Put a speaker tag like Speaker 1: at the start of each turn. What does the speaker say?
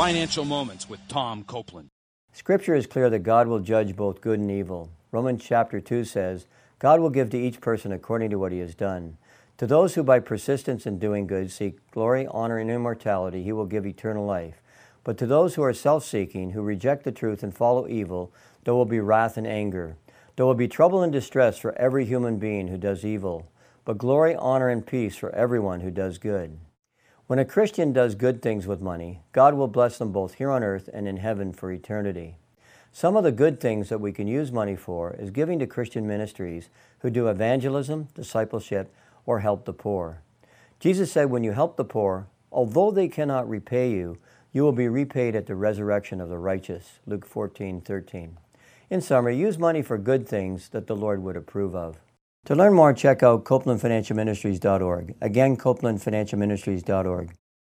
Speaker 1: Financial Moments with Tom Copeland.
Speaker 2: Scripture is clear that God will judge both good and evil. Romans chapter 2 says, God will give to each person according to what he has done. To those who by persistence in doing good seek glory, honor, and immortality, he will give eternal life. But to those who are self seeking, who reject the truth and follow evil, there will be wrath and anger. There will be trouble and distress for every human being who does evil, but glory, honor, and peace for everyone who does good. When a Christian does good things with money, God will bless them both here on earth and in heaven for eternity. Some of the good things that we can use money for is giving to Christian ministries who do evangelism, discipleship, or help the poor. Jesus said, When you help the poor, although they cannot repay you, you will be repaid at the resurrection of the righteous. Luke 14, 13. In summary, use money for good things that the Lord would approve of. To learn more, check out CopelandFinancialMinistries.org. Again, CopelandFinancialMinistries.org.